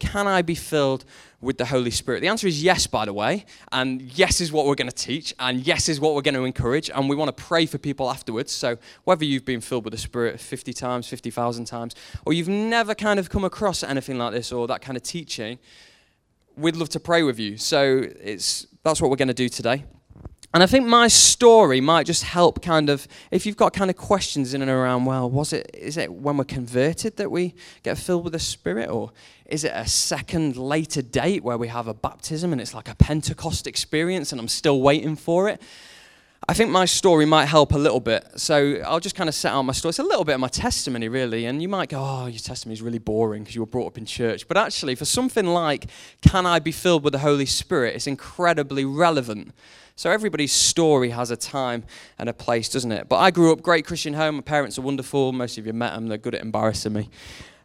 Can I be filled with the Holy Spirit? The answer is yes, by the way. And yes is what we're going to teach. And yes is what we're going to encourage. And we want to pray for people afterwards. So whether you've been filled with the Spirit 50 times, 50,000 times, or you've never kind of come across anything like this or that kind of teaching, we'd love to pray with you. So it's, that's what we're going to do today. And I think my story might just help kind of, if you've got kind of questions in and around, well, was it, is it when we're converted that we get filled with the Spirit? Or is it a second later date where we have a baptism and it's like a Pentecost experience and I'm still waiting for it? I think my story might help a little bit. So I'll just kind of set out my story. It's a little bit of my testimony, really. And you might go, oh, your testimony is really boring because you were brought up in church. But actually, for something like, can I be filled with the Holy Spirit, it's incredibly relevant. So everybody's story has a time and a place, doesn't it? But I grew up great Christian home. My parents are wonderful. Most of you met them. They're good at embarrassing me.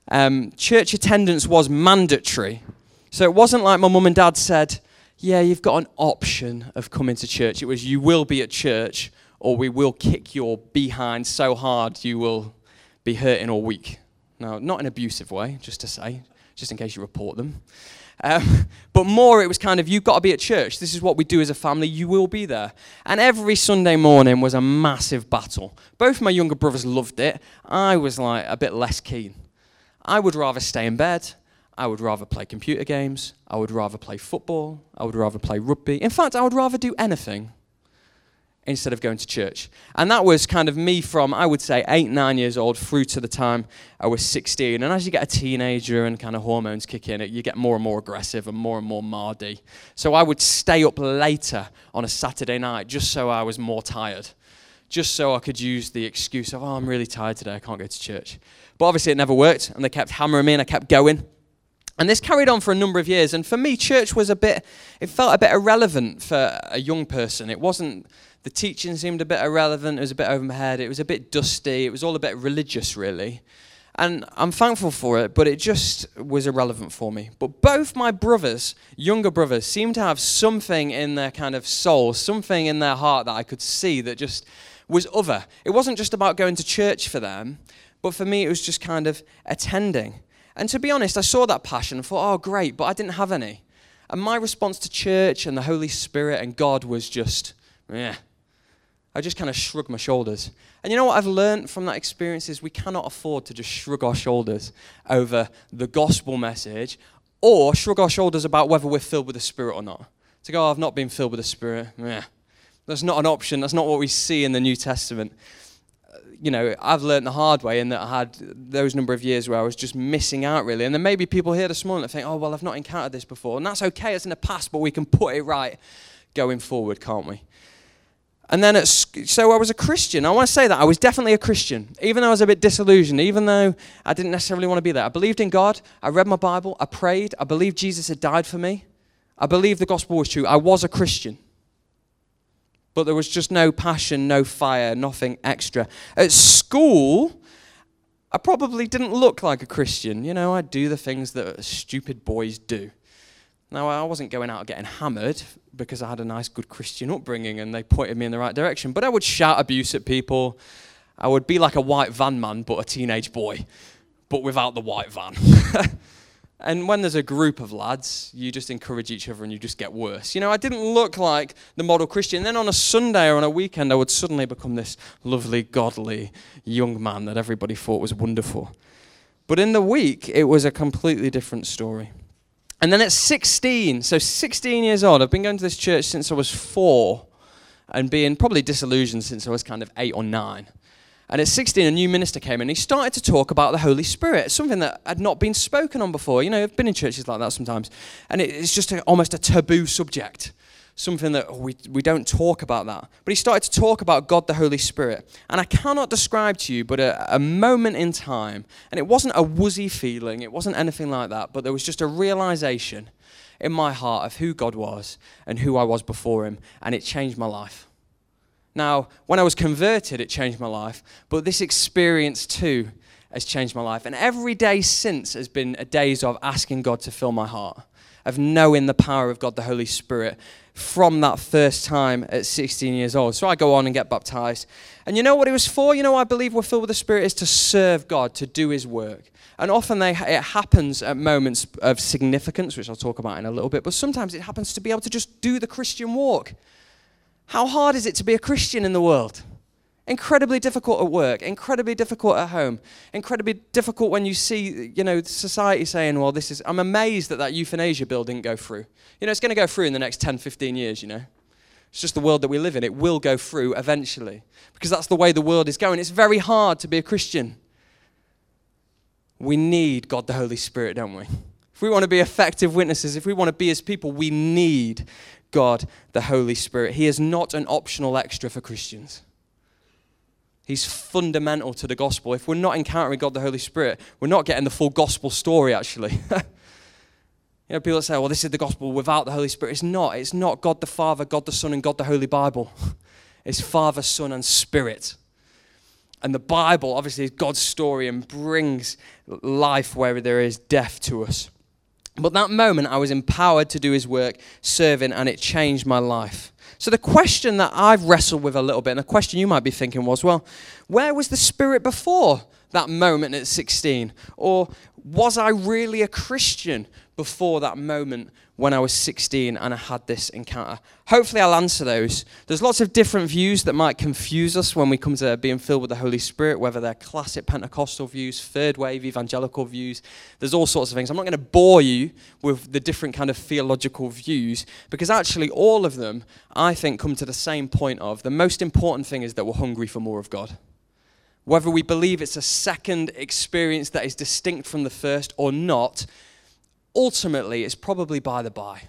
Um, church attendance was mandatory. So it wasn't like my mum and dad said, yeah, you've got an option of coming to church. It was, you will be at church or we will kick your behind so hard you will be hurting all week. Now, not in an abusive way, just to say, just in case you report them. Um, but more, it was kind of, you've got to be at church. This is what we do as a family. You will be there. And every Sunday morning was a massive battle. Both my younger brothers loved it. I was like a bit less keen. I would rather stay in bed. I would rather play computer games. I would rather play football. I would rather play rugby. In fact, I would rather do anything instead of going to church. And that was kind of me from, I would say, eight, nine years old through to the time I was 16. And as you get a teenager and kind of hormones kick in, you get more and more aggressive and more and more mardy. So I would stay up later on a Saturday night just so I was more tired. Just so I could use the excuse of, oh, I'm really tired today, I can't go to church. But obviously it never worked, and they kept hammering me, and I kept going. And this carried on for a number of years. And for me, church was a bit, it felt a bit irrelevant for a young person. It wasn't the teaching seemed a bit irrelevant. It was a bit over my head. It was a bit dusty. It was all a bit religious, really. And I'm thankful for it, but it just was irrelevant for me. But both my brothers, younger brothers, seemed to have something in their kind of soul, something in their heart that I could see that just was other. It wasn't just about going to church for them, but for me, it was just kind of attending. And to be honest, I saw that passion and thought, oh, great, but I didn't have any. And my response to church and the Holy Spirit and God was just, yeah, I just kind of shrug my shoulders. And you know what I've learned from that experience is we cannot afford to just shrug our shoulders over the gospel message or shrug our shoulders about whether we're filled with the Spirit or not. To go, oh, I've not been filled with the Spirit. Yeah. That's not an option. That's not what we see in the New Testament. You know, I've learned the hard way in that I had those number of years where I was just missing out, really. And there may be people here this morning that think, oh, well, I've not encountered this before. And that's okay, it's in the past, but we can put it right going forward, can't we? And then, at, so I was a Christian. I want to say that I was definitely a Christian, even though I was a bit disillusioned, even though I didn't necessarily want to be there. I believed in God. I read my Bible. I prayed. I believed Jesus had died for me. I believed the gospel was true. I was a Christian. But there was just no passion, no fire, nothing extra. At school, I probably didn't look like a Christian. You know, I'd do the things that stupid boys do. Now, I wasn't going out getting hammered because I had a nice, good Christian upbringing and they pointed me in the right direction, but I would shout abuse at people. I would be like a white van man, but a teenage boy, but without the white van. and when there's a group of lads, you just encourage each other and you just get worse. You know, I didn't look like the model Christian. Then on a Sunday or on a weekend, I would suddenly become this lovely, godly young man that everybody thought was wonderful. But in the week, it was a completely different story. And then at 16, so 16 years old, I've been going to this church since I was four and being probably disillusioned since I was kind of eight or nine. And at 16, a new minister came in and he started to talk about the Holy Spirit, something that had not been spoken on before. You know, I've been in churches like that sometimes. And it's just a, almost a taboo subject something that we, we don't talk about that. But he started to talk about God the Holy Spirit. And I cannot describe to you but a, a moment in time, and it wasn't a woozy feeling, it wasn't anything like that, but there was just a realization in my heart of who God was and who I was before him, and it changed my life. Now, when I was converted, it changed my life, but this experience too has changed my life. And every day since has been a days of asking God to fill my heart, of knowing the power of God, the Holy Spirit, from that first time at 16 years old. So I go on and get baptized. And you know what it was for? You know, I believe we're filled with the Spirit is to serve God, to do His work. And often they, it happens at moments of significance, which I'll talk about in a little bit, but sometimes it happens to be able to just do the Christian walk. How hard is it to be a Christian in the world? Incredibly difficult at work, incredibly difficult at home, incredibly difficult when you see, you know, society saying, well, this is, I'm amazed that that euthanasia bill didn't go through. You know, it's going to go through in the next 10, 15 years, you know. It's just the world that we live in. It will go through eventually because that's the way the world is going. It's very hard to be a Christian. We need God the Holy Spirit, don't we? If we want to be effective witnesses, if we want to be His people, we need God the Holy Spirit. He is not an optional extra for Christians. He's fundamental to the gospel. If we're not encountering God the Holy Spirit, we're not getting the full gospel story, actually. you know, people say, well, this is the gospel without the Holy Spirit. It's not. It's not God the Father, God the Son, and God the Holy Bible. It's Father, Son, and Spirit. And the Bible, obviously, is God's story and brings life where there is death to us. But that moment, I was empowered to do his work, serving, and it changed my life. So, the question that I've wrestled with a little bit, and the question you might be thinking was, well, where was the Spirit before that moment at 16? Or was I really a Christian before that moment when I was 16 and I had this encounter? Hopefully, I'll answer those. There's lots of different views that might confuse us when we come to being filled with the Holy Spirit, whether they're classic Pentecostal views, third wave evangelical views. There's all sorts of things. I'm not going to bore you with the different kind of theological views because actually, all of them, I think, come to the same point of the most important thing is that we're hungry for more of God. Whether we believe it's a second experience that is distinct from the first or not, ultimately it's probably by the by.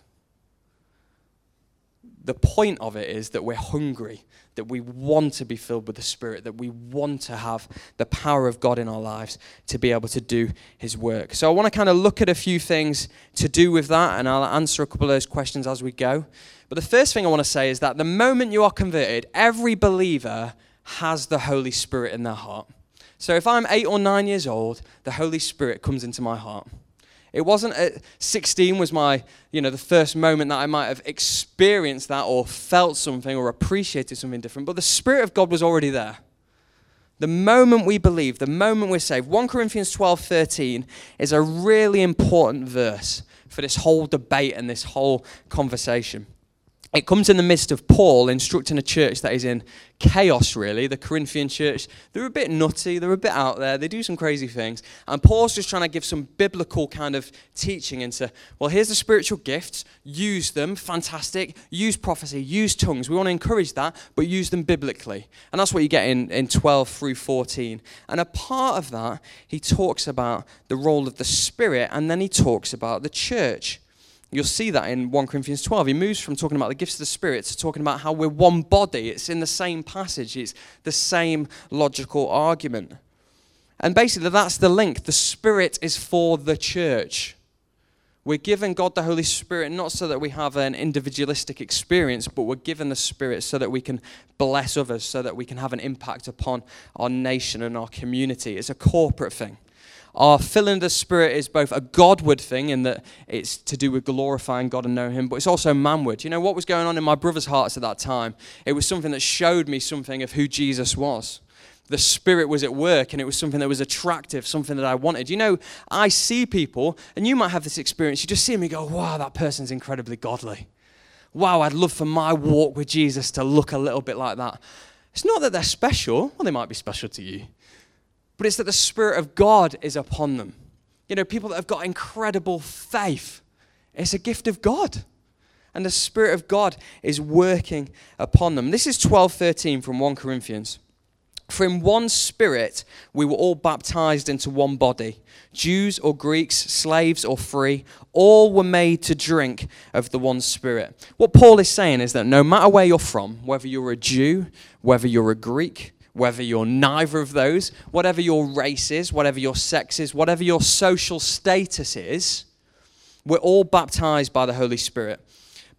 The point of it is that we're hungry, that we want to be filled with the Spirit, that we want to have the power of God in our lives to be able to do His work. So I want to kind of look at a few things to do with that, and I'll answer a couple of those questions as we go. But the first thing I want to say is that the moment you are converted, every believer has the Holy Spirit in their heart. So if I'm eight or nine years old, the Holy Spirit comes into my heart. It wasn't at 16 was my, you know, the first moment that I might have experienced that or felt something or appreciated something different, but the Spirit of God was already there. The moment we believe, the moment we're saved. 1 Corinthians 12 13 is a really important verse for this whole debate and this whole conversation it comes in the midst of Paul instructing a church that is in chaos, really. The Corinthian church, they're a bit nutty, they're a bit out there, they do some crazy things. And Paul's just trying to give some biblical kind of teaching into, well, here's the spiritual gifts, use them, fantastic. Use prophecy, use tongues. We want to encourage that, but use them biblically. And that's what you get in, in 12 through 14. And a part of that, he talks about the role of the Spirit, and then he talks about the church. You'll see that in 1 Corinthians 12. He moves from talking about the gifts of the Spirit to talking about how we're one body. It's in the same passage, it's the same logical argument. And basically, that's the link. The Spirit is for the church. We're given God the Holy Spirit not so that we have an individualistic experience, but we're given the Spirit so that we can bless others, so that we can have an impact upon our nation and our community. It's a corporate thing. Our filling the Spirit is both a Godward thing in that it's to do with glorifying God and knowing Him, but it's also manward. You know what was going on in my brother's hearts at that time? It was something that showed me something of who Jesus was. The Spirit was at work and it was something that was attractive, something that I wanted. You know, I see people, and you might have this experience, you just see and go, wow, that person's incredibly godly. Wow, I'd love for my walk with Jesus to look a little bit like that. It's not that they're special, well, they might be special to you but it's that the Spirit of God is upon them. You know, people that have got incredible faith. It's a gift of God. And the Spirit of God is working upon them. This is 12:13 from 1 Corinthians. For in one spirit we were all baptized into one body, Jews or Greeks, slaves or free, all were made to drink of the one spirit. What Paul is saying is that no matter where you're from, whether you're a Jew, whether you're a Greek, whether you're neither of those, whatever your race is, whatever your sex is, whatever your social status is, we're all baptized by the Holy Spirit.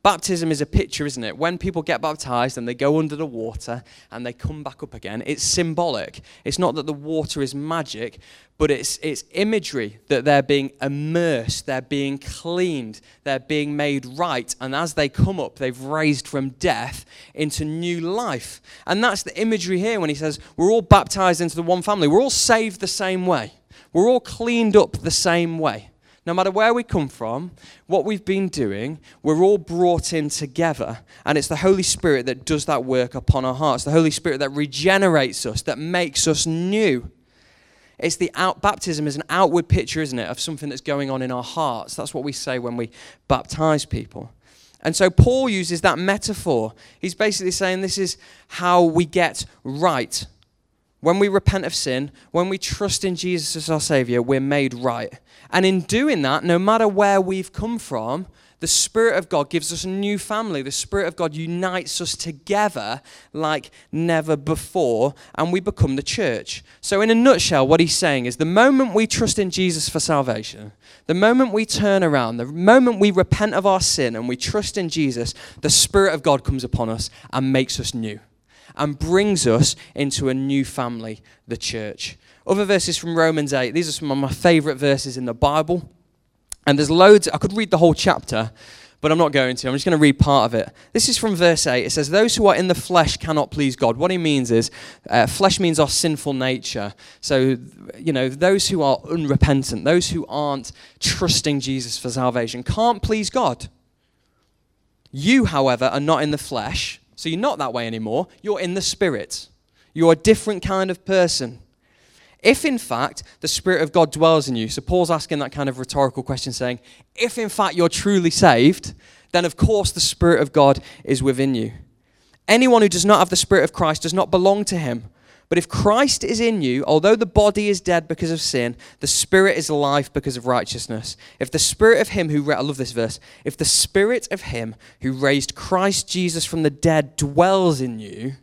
Baptism is a picture, isn't it? When people get baptized and they go under the water and they come back up again, it's symbolic. It's not that the water is magic, but it's, it's imagery that they're being immersed, they're being cleaned, they're being made right. And as they come up, they've raised from death into new life. And that's the imagery here when he says, We're all baptized into the one family, we're all saved the same way, we're all cleaned up the same way. No matter where we come from, what we've been doing, we're all brought in together. And it's the Holy Spirit that does that work upon our hearts. The Holy Spirit that regenerates us, that makes us new. It's the out, baptism is an outward picture, isn't it, of something that's going on in our hearts. That's what we say when we baptize people. And so Paul uses that metaphor. He's basically saying this is how we get right. When we repent of sin, when we trust in Jesus as our Savior, we're made right. And in doing that, no matter where we've come from, the Spirit of God gives us a new family. The Spirit of God unites us together like never before, and we become the church. So, in a nutshell, what he's saying is the moment we trust in Jesus for salvation, the moment we turn around, the moment we repent of our sin and we trust in Jesus, the Spirit of God comes upon us and makes us new and brings us into a new family, the church. Other verses from Romans 8. These are some of my favorite verses in the Bible. And there's loads, I could read the whole chapter, but I'm not going to. I'm just going to read part of it. This is from verse 8. It says, Those who are in the flesh cannot please God. What he means is, uh, flesh means our sinful nature. So, you know, those who are unrepentant, those who aren't trusting Jesus for salvation, can't please God. You, however, are not in the flesh, so you're not that way anymore. You're in the spirit. You're a different kind of person. If in fact the Spirit of God dwells in you, so Paul's asking that kind of rhetorical question, saying, if in fact you're truly saved, then of course the Spirit of God is within you. Anyone who does not have the Spirit of Christ does not belong to him. But if Christ is in you, although the body is dead because of sin, the spirit is alive because of righteousness. If the spirit of him who, I love this verse, if the spirit of him who raised Christ Jesus from the dead dwells in you,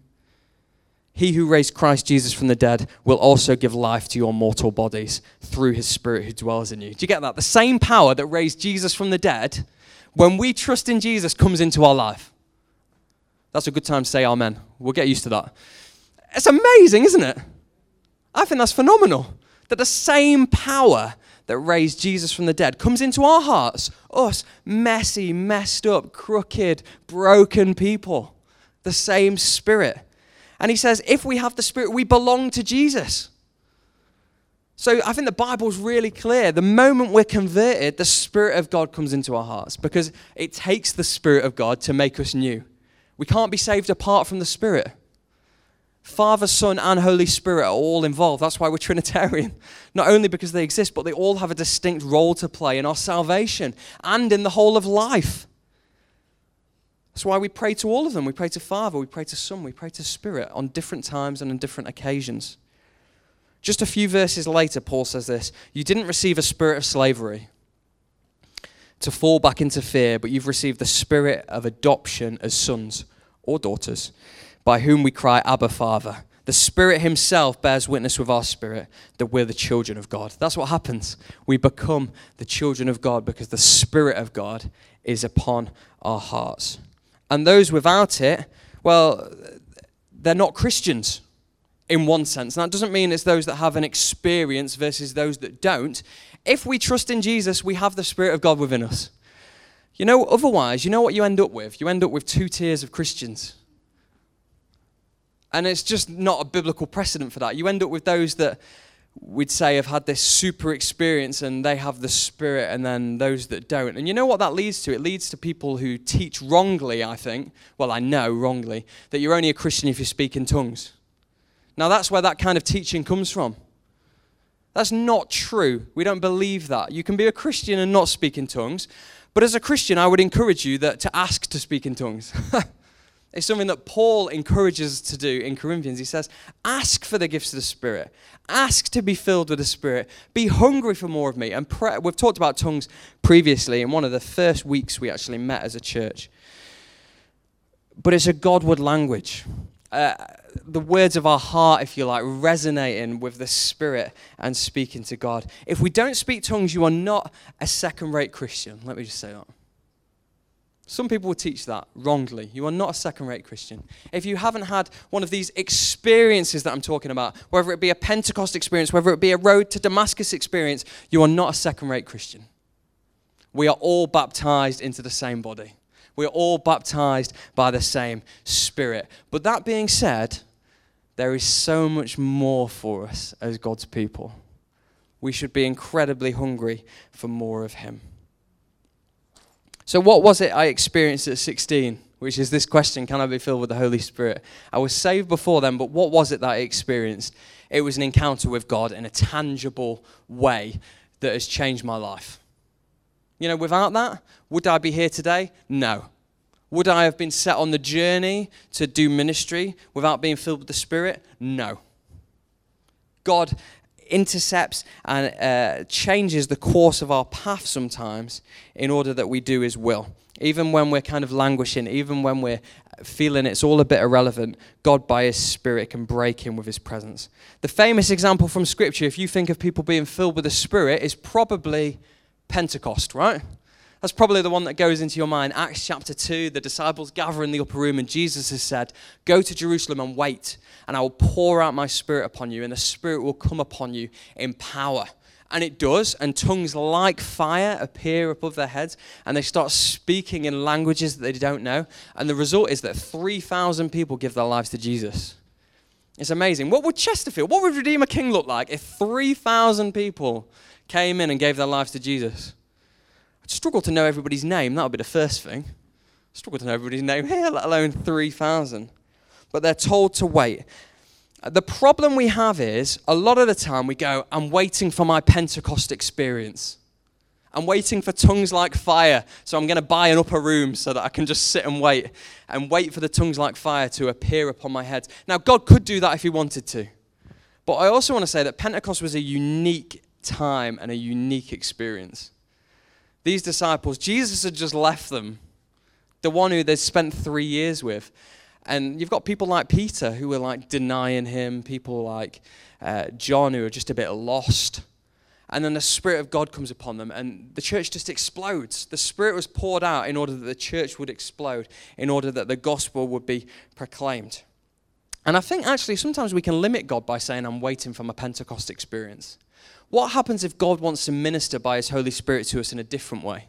he who raised Christ Jesus from the dead will also give life to your mortal bodies through his Spirit who dwells in you. Do you get that? The same power that raised Jesus from the dead, when we trust in Jesus, comes into our life. That's a good time to say amen. We'll get used to that. It's amazing, isn't it? I think that's phenomenal. That the same power that raised Jesus from the dead comes into our hearts, us messy, messed up, crooked, broken people. The same Spirit and he says, if we have the Spirit, we belong to Jesus. So I think the Bible's really clear. The moment we're converted, the Spirit of God comes into our hearts because it takes the Spirit of God to make us new. We can't be saved apart from the Spirit. Father, Son, and Holy Spirit are all involved. That's why we're Trinitarian. Not only because they exist, but they all have a distinct role to play in our salvation and in the whole of life. That's why we pray to all of them. We pray to Father, we pray to Son, we pray to Spirit on different times and on different occasions. Just a few verses later, Paul says this You didn't receive a spirit of slavery to fall back into fear, but you've received the spirit of adoption as sons or daughters, by whom we cry, Abba, Father. The Spirit Himself bears witness with our spirit that we're the children of God. That's what happens. We become the children of God because the Spirit of God is upon our hearts. And those without it, well, they're not Christians in one sense. And that doesn't mean it's those that have an experience versus those that don't. If we trust in Jesus, we have the Spirit of God within us. You know, otherwise, you know what you end up with? You end up with two tiers of Christians. And it's just not a biblical precedent for that. You end up with those that we'd say have had this super experience and they have the spirit and then those that don't. And you know what that leads to? It leads to people who teach wrongly i think. Well i know wrongly that you're only a christian if you speak in tongues. Now that's where that kind of teaching comes from. That's not true. We don't believe that. You can be a christian and not speak in tongues. But as a christian i would encourage you that to ask to speak in tongues It's something that Paul encourages us to do in Corinthians. He says, Ask for the gifts of the Spirit. Ask to be filled with the Spirit. Be hungry for more of me. And pray. we've talked about tongues previously in one of the first weeks we actually met as a church. But it's a Godward language. Uh, the words of our heart, if you like, resonating with the Spirit and speaking to God. If we don't speak tongues, you are not a second rate Christian. Let me just say that. Some people will teach that wrongly. You are not a second rate Christian. If you haven't had one of these experiences that I'm talking about, whether it be a Pentecost experience, whether it be a road to Damascus experience, you are not a second rate Christian. We are all baptized into the same body, we are all baptized by the same Spirit. But that being said, there is so much more for us as God's people. We should be incredibly hungry for more of Him. So, what was it I experienced at 16? Which is this question Can I be filled with the Holy Spirit? I was saved before then, but what was it that I experienced? It was an encounter with God in a tangible way that has changed my life. You know, without that, would I be here today? No. Would I have been set on the journey to do ministry without being filled with the Spirit? No. God intercepts and uh, changes the course of our path sometimes in order that we do His will. Even when we're kind of languishing, even when we're feeling it's all a bit irrelevant, God by His Spirit can break in with His presence. The famous example from Scripture, if you think of people being filled with the Spirit, is probably Pentecost, right? That's probably the one that goes into your mind. Acts chapter 2, the disciples gather in the upper room, and Jesus has said, Go to Jerusalem and wait, and I will pour out my spirit upon you, and the spirit will come upon you in power. And it does, and tongues like fire appear above their heads, and they start speaking in languages that they don't know. And the result is that 3,000 people give their lives to Jesus. It's amazing. What would Chesterfield, what would Redeemer King look like if 3,000 people came in and gave their lives to Jesus? Struggle to know everybody's name. That would be the first thing. Struggle to know everybody's name here, let alone 3,000. But they're told to wait. The problem we have is a lot of the time we go, I'm waiting for my Pentecost experience. I'm waiting for tongues like fire, so I'm going to buy an upper room so that I can just sit and wait and wait for the tongues like fire to appear upon my head. Now, God could do that if He wanted to. But I also want to say that Pentecost was a unique time and a unique experience these disciples, Jesus had just left them, the one who they'd spent three years with. And you've got people like Peter who were like denying him, people like uh, John who are just a bit lost. And then the Spirit of God comes upon them, and the church just explodes. The Spirit was poured out in order that the church would explode, in order that the gospel would be proclaimed. And I think actually sometimes we can limit God by saying, I'm waiting for my Pentecost experience. What happens if God wants to minister by His Holy Spirit to us in a different way?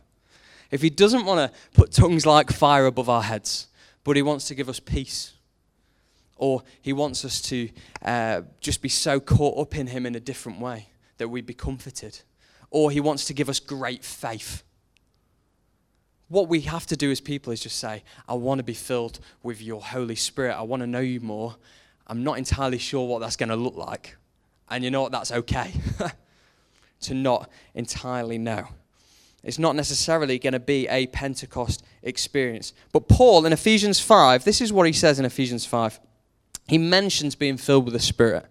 If He doesn't want to put tongues like fire above our heads, but He wants to give us peace, or He wants us to uh, just be so caught up in Him in a different way that we'd be comforted, or He wants to give us great faith. What we have to do as people is just say, I want to be filled with your Holy Spirit. I want to know you more. I'm not entirely sure what that's going to look like. And you know what? That's okay. to not entirely know. It's not necessarily going to be a Pentecost experience. But Paul in Ephesians 5, this is what he says in Ephesians 5. He mentions being filled with the Spirit.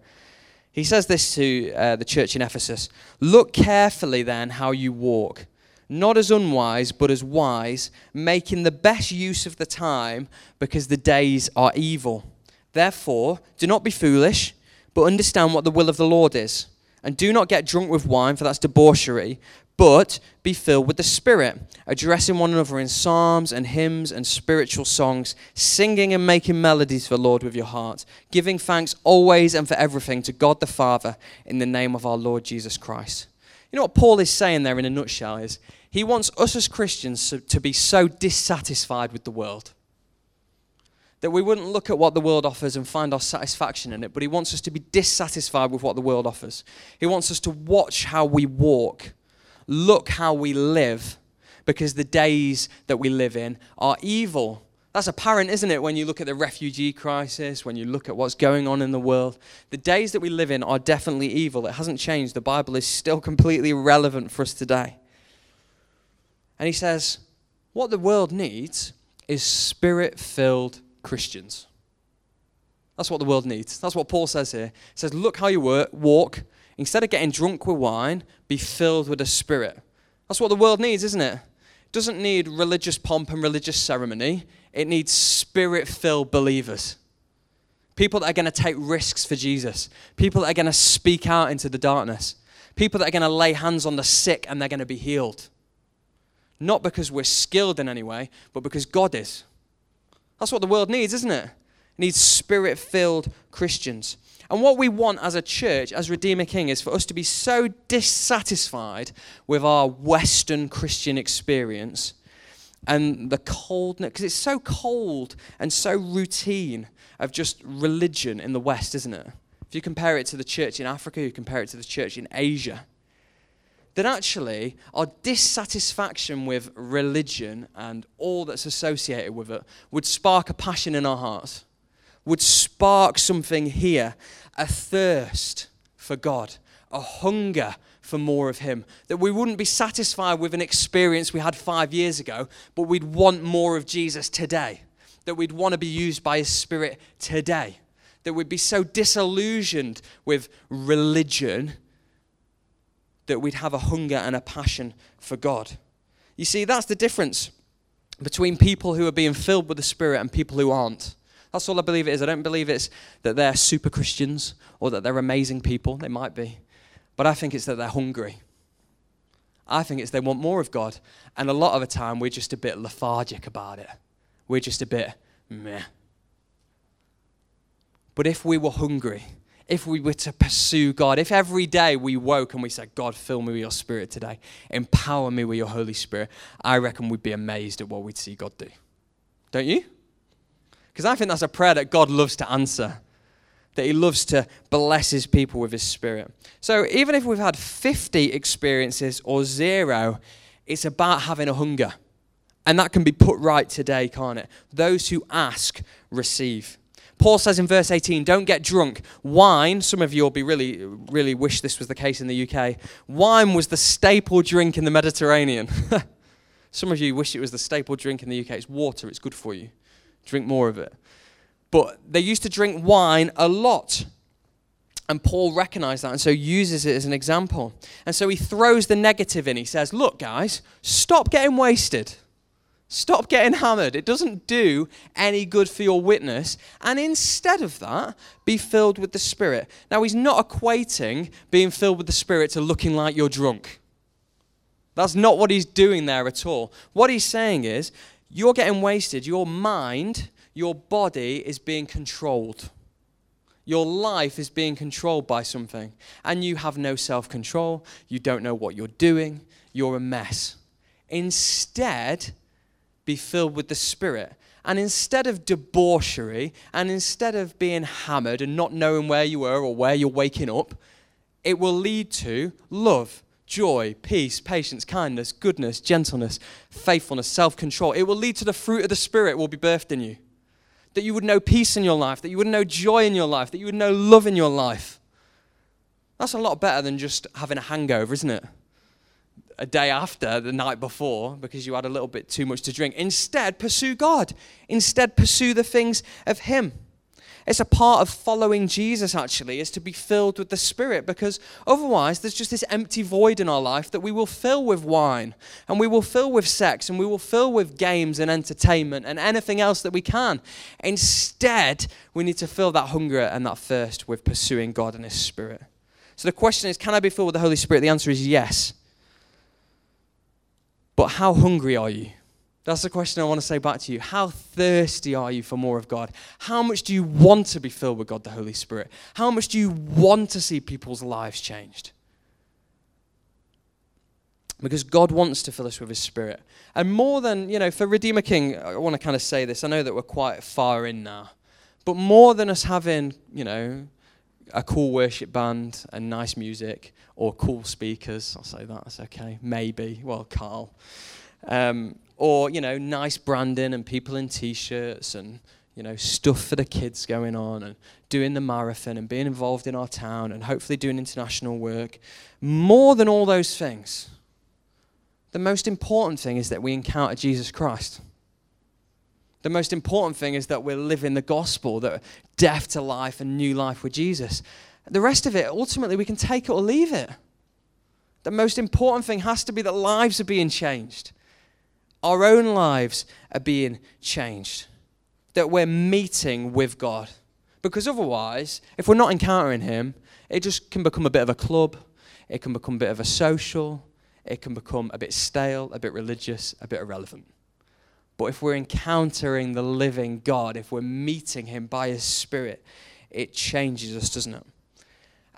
He says this to uh, the church in Ephesus Look carefully then how you walk, not as unwise, but as wise, making the best use of the time, because the days are evil. Therefore, do not be foolish, but understand what the will of the Lord is. And do not get drunk with wine, for that's debauchery, but be filled with the Spirit, addressing one another in psalms and hymns and spiritual songs, singing and making melodies for the Lord with your heart, giving thanks always and for everything to God the Father in the name of our Lord Jesus Christ. You know what Paul is saying there in a nutshell is he wants us as Christians to be so dissatisfied with the world that we wouldn't look at what the world offers and find our satisfaction in it, but He wants us to be dissatisfied with what the world offers. He wants us to watch how we walk, look how we live, because the days that we live in are evil. That's apparent, isn't it, when you look at the refugee crisis, when you look at what's going on in the world? The days that we live in are definitely evil. It hasn't changed. The Bible is still completely relevant for us today. And he says, what the world needs is spirit filled Christians. That's what the world needs. That's what Paul says here. He says, Look how you work, walk. Instead of getting drunk with wine, be filled with the Spirit. That's what the world needs, isn't it? It doesn't need religious pomp and religious ceremony, it needs spirit filled believers. People that are going to take risks for Jesus. People that are going to speak out into the darkness. People that are going to lay hands on the sick and they're going to be healed. Not because we're skilled in any way, but because God is. That's what the world needs, isn't it? It needs spirit filled Christians. And what we want as a church, as Redeemer King, is for us to be so dissatisfied with our Western Christian experience and the coldness, because it's so cold and so routine of just religion in the West, isn't it? If you compare it to the church in Africa, you compare it to the church in Asia, that actually our dissatisfaction with religion and all that's associated with it would spark a passion in our hearts, would spark something here, a thirst for God, a hunger for more of Him. That we wouldn't be satisfied with an experience we had five years ago, but we'd want more of Jesus today. That we'd want to be used by His Spirit today. That we'd be so disillusioned with religion that we'd have a hunger and a passion for God. You see, that's the difference between people who are being filled with the Spirit and people who aren't. That's all I believe it is. I don't believe it's that they're super Christians or that they're amazing people. They might be. But I think it's that they're hungry. I think it's they want more of God. And a lot of the time, we're just a bit lethargic about it. We're just a bit meh. But if we were hungry, if we were to pursue God, if every day we woke and we said, God, fill me with your spirit today, empower me with your Holy Spirit, I reckon we'd be amazed at what we'd see God do. Don't you? Because I think that's a prayer that God loves to answer that he loves to bless his people with his spirit. So even if we've had 50 experiences or zero, it's about having a hunger. And that can be put right today, can't it? Those who ask, receive. Paul says in verse 18, don't get drunk. Wine, some of you will be really, really wish this was the case in the UK. Wine was the staple drink in the Mediterranean. some of you wish it was the staple drink in the UK. It's water, it's good for you. Drink more of it. But they used to drink wine a lot. And Paul recognized that and so uses it as an example. And so he throws the negative in. He says, Look, guys, stop getting wasted. Stop getting hammered. It doesn't do any good for your witness. And instead of that, be filled with the Spirit. Now, he's not equating being filled with the Spirit to looking like you're drunk. That's not what he's doing there at all. What he's saying is, you're getting wasted. Your mind your body is being controlled. Your life is being controlled by something, and you have no self control. You don't know what you're doing. You're a mess. Instead, be filled with the Spirit. And instead of debauchery, and instead of being hammered and not knowing where you were or where you're waking up, it will lead to love, joy, peace, patience, kindness, goodness, gentleness, faithfulness, self control. It will lead to the fruit of the Spirit will be birthed in you that you would know peace in your life, that you would know joy in your life, that you would know love in your life. That's a lot better than just having a hangover, isn't it? A day after, the night before, because you had a little bit too much to drink. Instead, pursue God. Instead, pursue the things of Him. It's a part of following Jesus, actually, is to be filled with the Spirit because otherwise there's just this empty void in our life that we will fill with wine and we will fill with sex and we will fill with games and entertainment and anything else that we can. Instead, we need to fill that hunger and that thirst with pursuing God and His Spirit. So the question is can I be filled with the Holy Spirit? The answer is yes. But how hungry are you? That's the question I want to say back to you. How thirsty are you for more of God? How much do you want to be filled with God, the Holy Spirit? How much do you want to see people's lives changed? Because God wants to fill us with His Spirit. And more than, you know, for Redeemer King, I want to kind of say this. I know that we're quite far in now. But more than us having, you know, a cool worship band and nice music or cool speakers, I'll say that, that's okay. Maybe. Well, Carl. Um, or you know nice branding and people in t-shirts and you know stuff for the kids going on and doing the marathon and being involved in our town and hopefully doing international work more than all those things the most important thing is that we encounter Jesus Christ the most important thing is that we're living the gospel that death to life and new life with Jesus. The rest of it ultimately we can take it or leave it. The most important thing has to be that lives are being changed. Our own lives are being changed, that we're meeting with God. Because otherwise, if we're not encountering Him, it just can become a bit of a club, it can become a bit of a social, it can become a bit stale, a bit religious, a bit irrelevant. But if we're encountering the living God, if we're meeting Him by His Spirit, it changes us, doesn't it?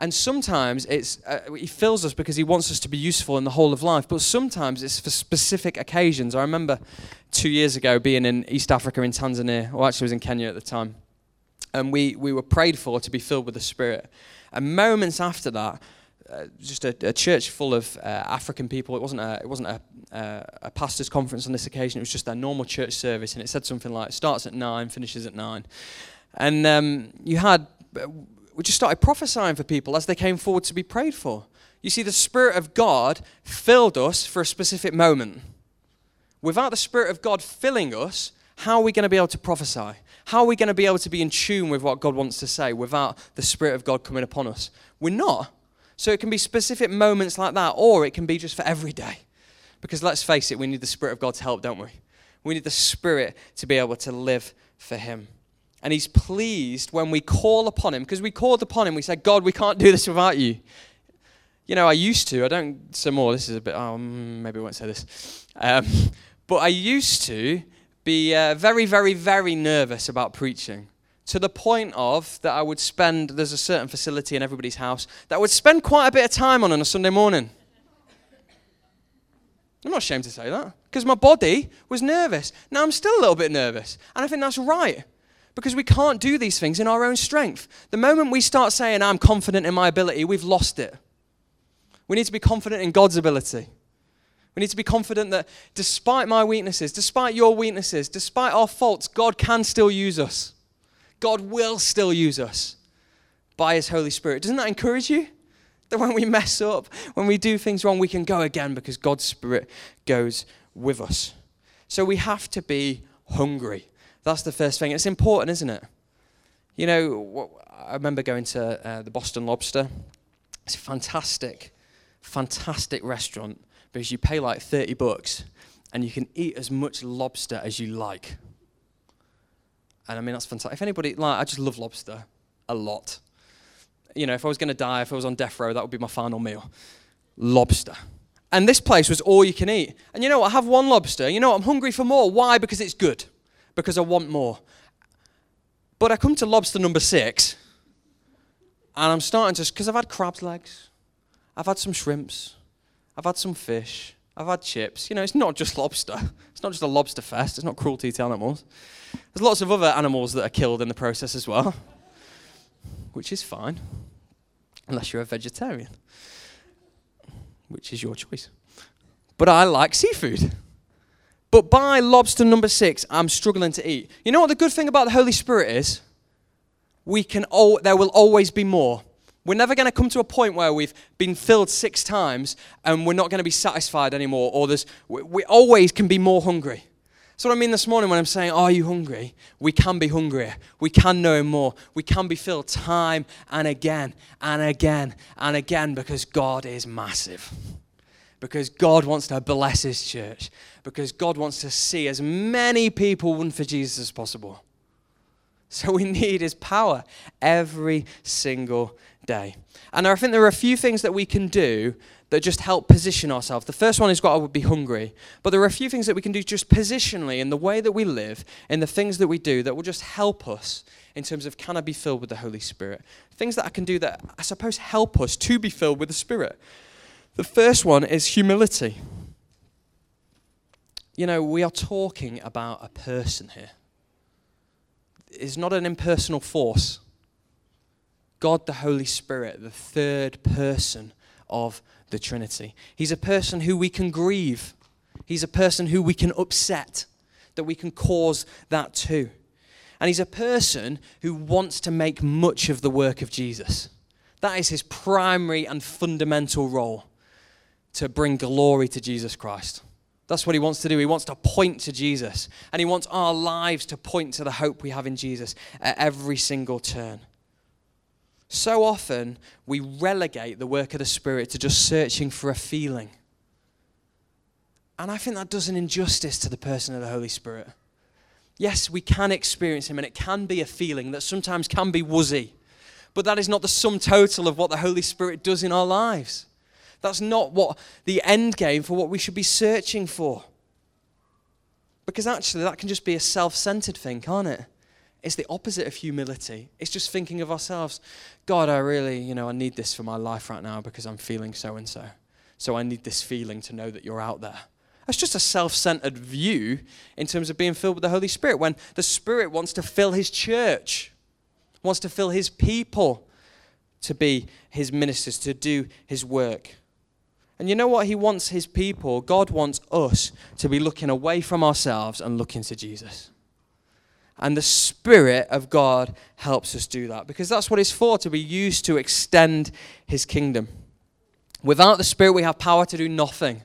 And sometimes it's, uh, He fills us because He wants us to be useful in the whole of life, but sometimes it's for specific occasions. I remember two years ago being in East Africa in Tanzania, or actually I was in Kenya at the time, and we, we were prayed for to be filled with the Spirit. And moments after that, uh, just a, a, church full of uh, African people. It wasn't a it wasn't a, uh, a pastor's conference on this occasion. It was just a normal church service, and it said something like starts at nine, finishes at nine, and um, you had uh, we just started prophesying for people as they came forward to be prayed for. You see, the Spirit of God filled us for a specific moment. Without the Spirit of God filling us, how are we going to be able to prophesy? How are we going to be able to be in tune with what God wants to say without the Spirit of God coming upon us? We're not. So it can be specific moments like that, or it can be just for every day. Because let's face it, we need the Spirit of God's help, don't we? We need the Spirit to be able to live for Him. And He's pleased when we call upon Him, because we called upon Him, we said, God, we can't do this without you. You know, I used to, I don't say more, this is a bit, oh, mm, maybe I won't say this. Um, but I used to be uh, very, very, very nervous about preaching to the point of that I would spend, there's a certain facility in everybody's house that I would spend quite a bit of time on on a Sunday morning. I'm not ashamed to say that because my body was nervous. Now I'm still a little bit nervous. And I think that's right because we can't do these things in our own strength. The moment we start saying, I'm confident in my ability, we've lost it. We need to be confident in God's ability. We need to be confident that despite my weaknesses, despite your weaknesses, despite our faults, God can still use us. God will still use us by His Holy Spirit. Doesn't that encourage you? That when we mess up, when we do things wrong, we can go again because God's Spirit goes with us. So we have to be hungry. That's the first thing. It's important, isn't it? You know, I remember going to uh, the Boston Lobster. It's a fantastic, fantastic restaurant because you pay like 30 bucks and you can eat as much lobster as you like. And I mean, that's fantastic. If anybody, like, I just love lobster a lot. You know, if I was going to die, if I was on death row, that would be my final meal. Lobster. And this place was all you can eat. And you know what? I have one lobster. You know what? I'm hungry for more. Why? Because it's good. Because I want more. But I come to lobster number six, and I'm starting to, because I've had crab's legs, I've had some shrimps, I've had some fish, I've had chips. You know, it's not just lobster. It's not just a lobster fest. It's not cruelty to animals. There's lots of other animals that are killed in the process as well, which is fine, unless you're a vegetarian, which is your choice. But I like seafood. But by lobster number six, I'm struggling to eat. You know what the good thing about the Holy Spirit is? We can. Oh, there will always be more. We're never going to come to a point where we've been filled six times and we're not going to be satisfied anymore, or there's, we, we always can be more hungry. That's what I mean this morning when I'm saying, Are you hungry? We can be hungrier. We can know more. We can be filled time and again and again and again because God is massive. Because God wants to bless His church. Because God wants to see as many people won for Jesus as possible. So we need His power every single day. And I think there are a few things that we can do that just help position ourselves. The first one is got to be hungry. But there are a few things that we can do just positionally in the way that we live, in the things that we do, that will just help us in terms of can I be filled with the Holy Spirit? Things that I can do that I suppose help us to be filled with the Spirit. The first one is humility. You know, we are talking about a person here. It's not an impersonal force. God the Holy Spirit, the third person of the Trinity. He's a person who we can grieve, he's a person who we can upset, that we can cause that too. And he's a person who wants to make much of the work of Jesus. That is his primary and fundamental role to bring glory to Jesus Christ. That's what he wants to do. He wants to point to Jesus. And he wants our lives to point to the hope we have in Jesus at every single turn. So often, we relegate the work of the Spirit to just searching for a feeling. And I think that does an injustice to the person of the Holy Spirit. Yes, we can experience Him, and it can be a feeling that sometimes can be woozy. But that is not the sum total of what the Holy Spirit does in our lives. That's not what the end game for what we should be searching for. Because actually, that can just be a self centered thing, can't it? It's the opposite of humility. It's just thinking of ourselves. God, I really, you know, I need this for my life right now because I'm feeling so and so. So I need this feeling to know that you're out there. That's just a self centered view in terms of being filled with the Holy Spirit when the Spirit wants to fill His church, wants to fill His people to be His ministers, to do His work. And you know what? He wants His people, God wants us to be looking away from ourselves and looking to Jesus. And the Spirit of God helps us do that because that's what it's for to be used to extend His kingdom. Without the Spirit, we have power to do nothing.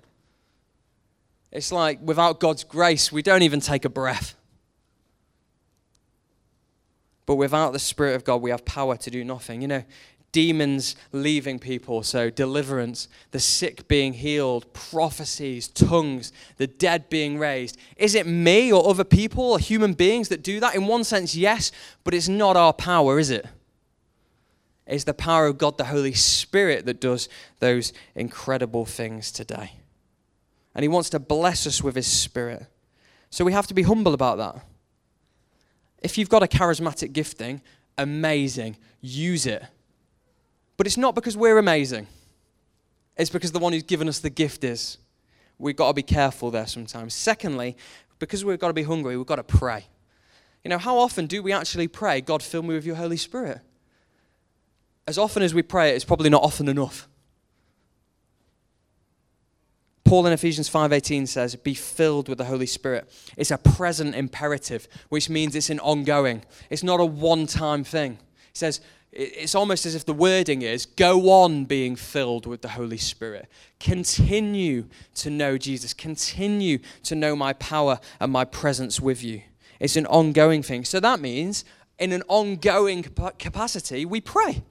It's like without God's grace, we don't even take a breath. But without the Spirit of God, we have power to do nothing. You know, demons leaving people, so deliverance, the sick being healed, prophecies, tongues, the dead being raised. Is it me or other people or human beings that do that? In one sense, yes, but it's not our power, is it? It's the power of God, the Holy Spirit, that does those incredible things today. And He wants to bless us with His Spirit. So we have to be humble about that. If you've got a charismatic gifting, amazing, use it but it's not because we're amazing, it's because the one who's given us the gift is. We've got to be careful there sometimes. Secondly, because we've got to be hungry, we've got to pray. You know, how often do we actually pray, God, fill me with your Holy Spirit? As often as we pray it's probably not often enough. Paul in Ephesians 5:18 says, "Be filled with the Holy Spirit." It's a present imperative, which means it's an ongoing. It's not a one-time thing. He says, it's almost as if the wording is go on being filled with the Holy Spirit. Continue to know Jesus. Continue to know my power and my presence with you. It's an ongoing thing. So that means, in an ongoing capacity, we pray.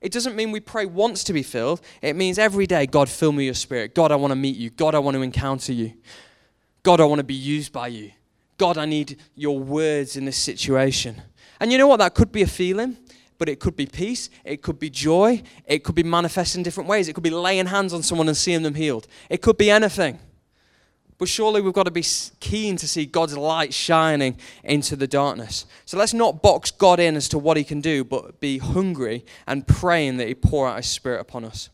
It doesn't mean we pray once to be filled. It means every day, God, fill me with your spirit. God, I want to meet you. God, I want to encounter you. God, I want to be used by you. God, I need your words in this situation. And you know what? That could be a feeling but it could be peace, it could be joy, it could be manifest in different ways. It could be laying hands on someone and seeing them healed. It could be anything. But surely we've got to be keen to see God's light shining into the darkness. So let's not box God in as to what he can do, but be hungry and praying that he pour out his spirit upon us.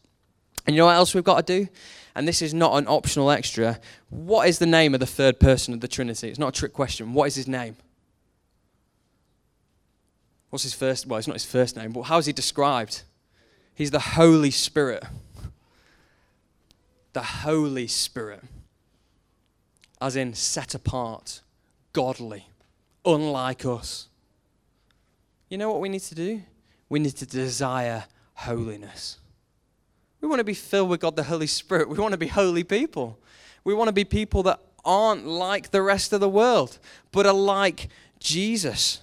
And you know what else we've got to do? And this is not an optional extra. What is the name of the third person of the Trinity? It's not a trick question. What is his name? What's his first? Well, it's not his first name, but how is he described? He's the Holy Spirit. The Holy Spirit. As in set apart, godly, unlike us. You know what we need to do? We need to desire holiness. We want to be filled with God the Holy Spirit. We want to be holy people. We want to be people that aren't like the rest of the world, but are like Jesus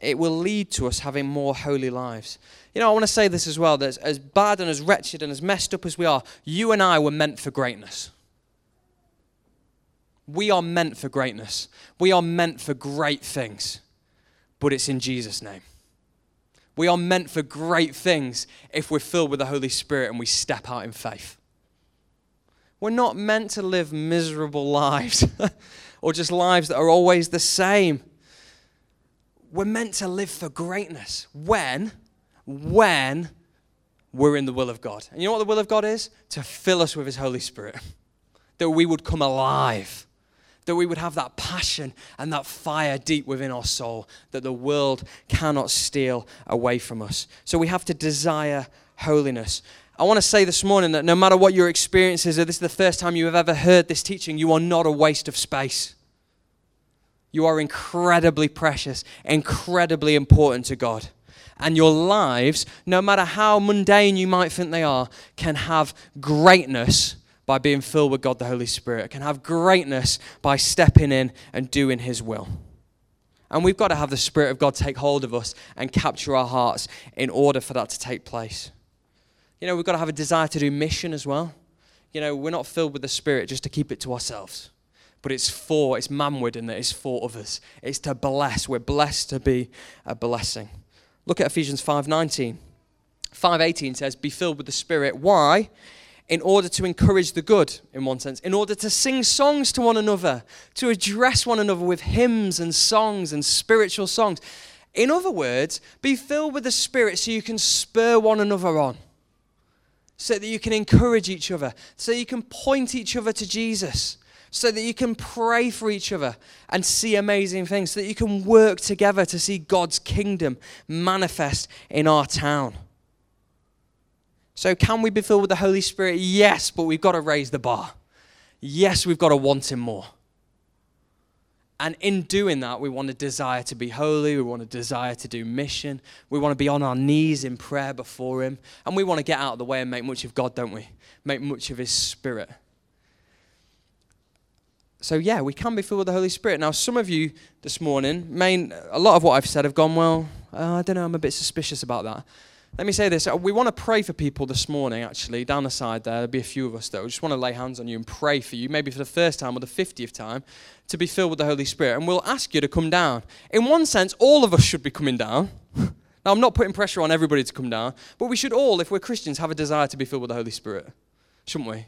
it will lead to us having more holy lives. You know, I want to say this as well that as bad and as wretched and as messed up as we are, you and I were meant for greatness. We are meant for greatness. We are meant for great things, but it's in Jesus' name. We are meant for great things if we're filled with the Holy Spirit and we step out in faith. We're not meant to live miserable lives or just lives that are always the same we're meant to live for greatness when, when we're in the will of God. And you know what the will of God is? To fill us with His Holy Spirit. That we would come alive. That we would have that passion and that fire deep within our soul that the world cannot steal away from us. So we have to desire holiness. I want to say this morning that no matter what your experience is, or this is the first time you have ever heard this teaching, you are not a waste of space. You are incredibly precious, incredibly important to God. And your lives, no matter how mundane you might think they are, can have greatness by being filled with God the Holy Spirit, can have greatness by stepping in and doing His will. And we've got to have the Spirit of God take hold of us and capture our hearts in order for that to take place. You know, we've got to have a desire to do mission as well. You know, we're not filled with the Spirit just to keep it to ourselves but it's for, it's manward in that it's for others. It's to bless. We're blessed to be a blessing. Look at Ephesians 5:19. 5:18 says, "Be filled with the Spirit." Why? In order to encourage the good, in one sense, in order to sing songs to one another, to address one another with hymns and songs and spiritual songs. In other words, be filled with the Spirit so you can spur one another on, so that you can encourage each other, so you can point each other to Jesus, so that you can pray for each other and see amazing things, so that you can work together to see God's kingdom manifest in our town. So, can we be filled with the Holy Spirit? Yes, but we've got to raise the bar. Yes, we've got to want Him more. And in doing that, we want to desire to be holy. We want to desire to do mission. We want to be on our knees in prayer before Him. And we want to get out of the way and make much of God, don't we? Make much of His Spirit. So, yeah, we can be filled with the Holy Spirit. Now, some of you this morning, main, a lot of what I've said have gone, well, uh, I don't know, I'm a bit suspicious about that. Let me say this. Uh, we want to pray for people this morning, actually, down the side there. There'll be a few of us that we just want to lay hands on you and pray for you, maybe for the first time or the 50th time, to be filled with the Holy Spirit. And we'll ask you to come down. In one sense, all of us should be coming down. now, I'm not putting pressure on everybody to come down, but we should all, if we're Christians, have a desire to be filled with the Holy Spirit, shouldn't we?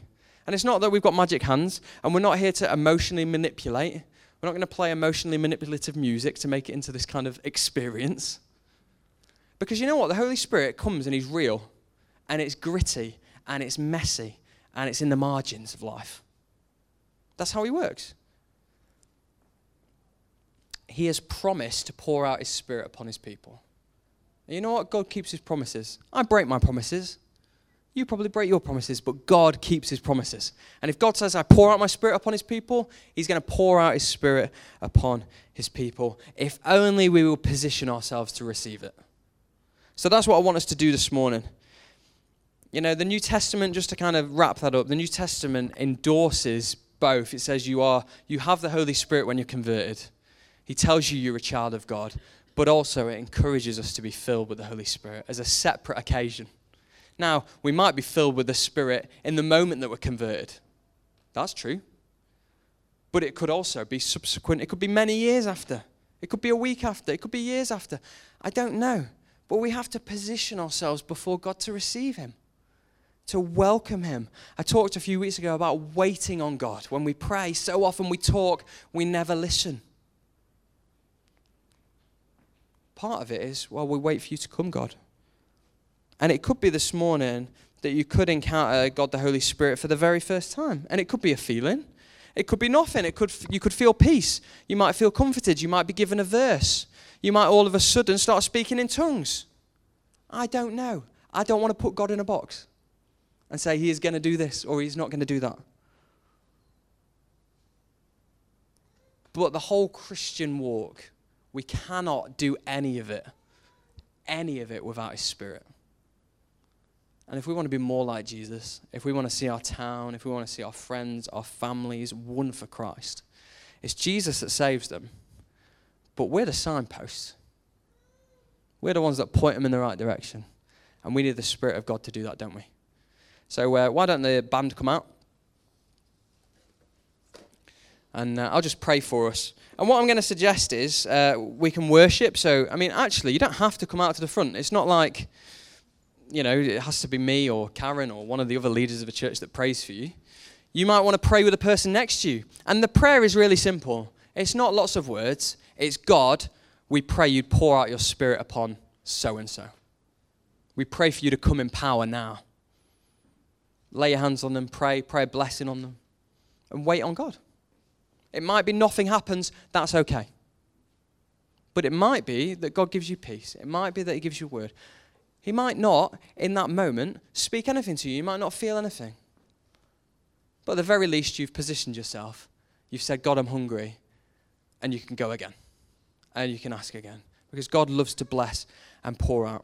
And it's not that we've got magic hands, and we're not here to emotionally manipulate. We're not going to play emotionally manipulative music to make it into this kind of experience. Because you know what? The Holy Spirit comes and He's real, and it's gritty, and it's messy, and it's in the margins of life. That's how He works. He has promised to pour out His Spirit upon His people. And you know what? God keeps His promises. I break my promises. You probably break your promises, but God keeps His promises. And if God says, I pour out my Spirit upon His people, He's going to pour out His Spirit upon His people, if only we will position ourselves to receive it. So that's what I want us to do this morning. You know, the New Testament, just to kind of wrap that up, the New Testament endorses both. It says you are you have the Holy Spirit when you're converted. He tells you you're a child of God, but also it encourages us to be filled with the Holy Spirit as a separate occasion. Now, we might be filled with the Spirit in the moment that we're converted. That's true. But it could also be subsequent. It could be many years after. It could be a week after. It could be years after. I don't know. But we have to position ourselves before God to receive Him, to welcome Him. I talked a few weeks ago about waiting on God. When we pray, so often we talk, we never listen. Part of it is, well, we wait for you to come, God. And it could be this morning that you could encounter God the Holy Spirit for the very first time. And it could be a feeling. It could be nothing. It could, you could feel peace. You might feel comforted. You might be given a verse you might all of a sudden start speaking in tongues. I don't know. I don't want to put God in a box and say he is going to do this or he's not going to do that. But the whole Christian walk, we cannot do any of it, any of it without his spirit. And if we want to be more like Jesus, if we want to see our town, if we want to see our friends, our families won for Christ, it's Jesus that saves them. But we're the signposts. We're the ones that point them in the right direction. And we need the Spirit of God to do that, don't we? So uh, why don't the band come out? And uh, I'll just pray for us. And what I'm going to suggest is uh, we can worship. So, I mean, actually, you don't have to come out to the front. It's not like, you know, it has to be me or Karen or one of the other leaders of the church that prays for you. You might want to pray with the person next to you. And the prayer is really simple. It's not lots of words. It's God, we pray you'd pour out your spirit upon so and so. We pray for you to come in power now. Lay your hands on them, pray, pray a blessing on them, and wait on God. It might be nothing happens, that's okay. But it might be that God gives you peace. It might be that He gives you a word. He might not, in that moment, speak anything to you. You might not feel anything. But at the very least, you've positioned yourself. You've said, God, I'm hungry. And you can go again and you can ask again. Because God loves to bless and pour out.